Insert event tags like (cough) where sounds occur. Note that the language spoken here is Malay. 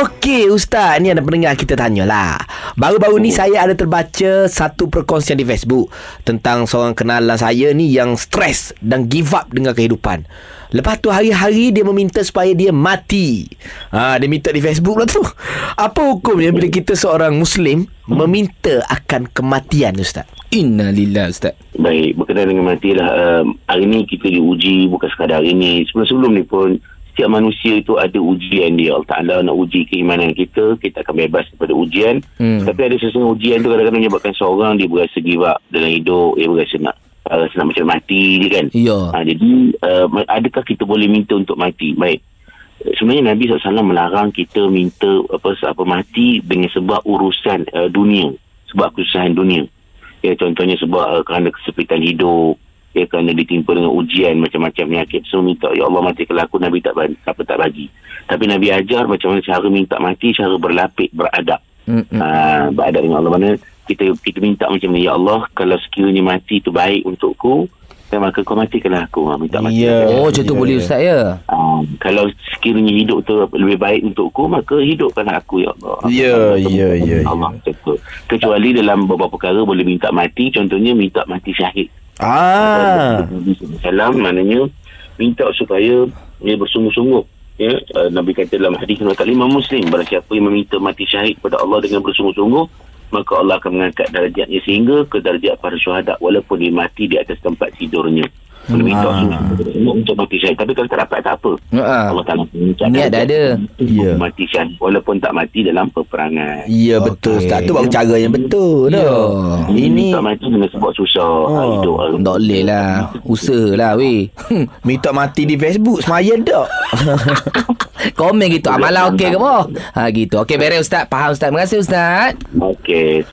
Okey Ustaz Ni ada pendengar kita tanyalah Baru-baru ni saya ada terbaca Satu perkongsian di Facebook Tentang seorang kenalan saya ni Yang stres Dan give up dengan kehidupan Lepas tu hari-hari dia meminta supaya dia mati ha, Dia minta di Facebook lah tu Apa hukumnya bila kita seorang Muslim Meminta akan kematian Ustaz? Innalillah Ustaz. Baik, berkenaan dengan matilah. Uh, hari ni kita diuji bukan sekadar hari ni. Sebelum-sebelum ni pun, setiap manusia itu ada ujian dia. Allah Ta'ala nak uji keimanan kita, kita akan bebas daripada ujian. Hmm. Tapi ada sesuatu ujian tu kadang-kadang menyebabkan seorang dia berasa give up dalam hidup, dia berasa nak uh, nak macam mati je kan. Ya. Ha, jadi, uh, adakah kita boleh minta untuk mati? Baik. Sebenarnya Nabi SAW melarang kita minta apa apa mati dengan sebab urusan uh, dunia, sebab kesusahan dunia ya contohnya sebab uh, kerana kesepitan hidup ya kerana ditimpa dengan ujian macam-macam penyakit. So minta ya Allah matikanlah aku Nabi tak bagi, apa tak bagi. Tapi Nabi ajar macam mana cara minta mati cara berlapik beradab. Mm-hmm. uh, beradab dengan Allah. Mana kita kita minta macam ni ya Allah kalau sekiranya mati itu baik untukku dan maka kau matikanlah aku. Ha, minta mati. Yeah. oh macam tu yeah. boleh ustaz ya? Um, kalau sekiranya hidup tu lebih baik untukku maka hidupkanlah aku ya Allah. Ya ya ya Allah ya. kecuali dalam beberapa perkara boleh minta mati. Contohnya minta mati syahid ah. salam maknanya minta supaya dia bersungguh-sungguh ya. Uh, Nabi kata dalam hadis riwayat Imam Muslim barang siapa yang meminta mati syahid kepada Allah dengan bersungguh-sungguh maka Allah akan mengangkat darjatnya sehingga ke darjat para syuhada walaupun dia mati di atas tempat tidurnya minta hmm. untuk mati syahid tapi kalau tak dapat tak apa. Uh, Allah Ta'ala niat dah ada. yeah. mati syahid walaupun tak mati dalam peperangan. Ya yeah, betul okay. Ustaz. Tu baru cara yang betul yeah. ini minta mati dengan sebab susah. Oh. hidup tak boleh lah. Usaha lah weh minta mati di Facebook semaya tak? (laughs) Komen gitu amalan okey ke apa? Ha gitu. Okey beres Ustaz. Faham Ustaz. Terima kasih Ustaz. Okey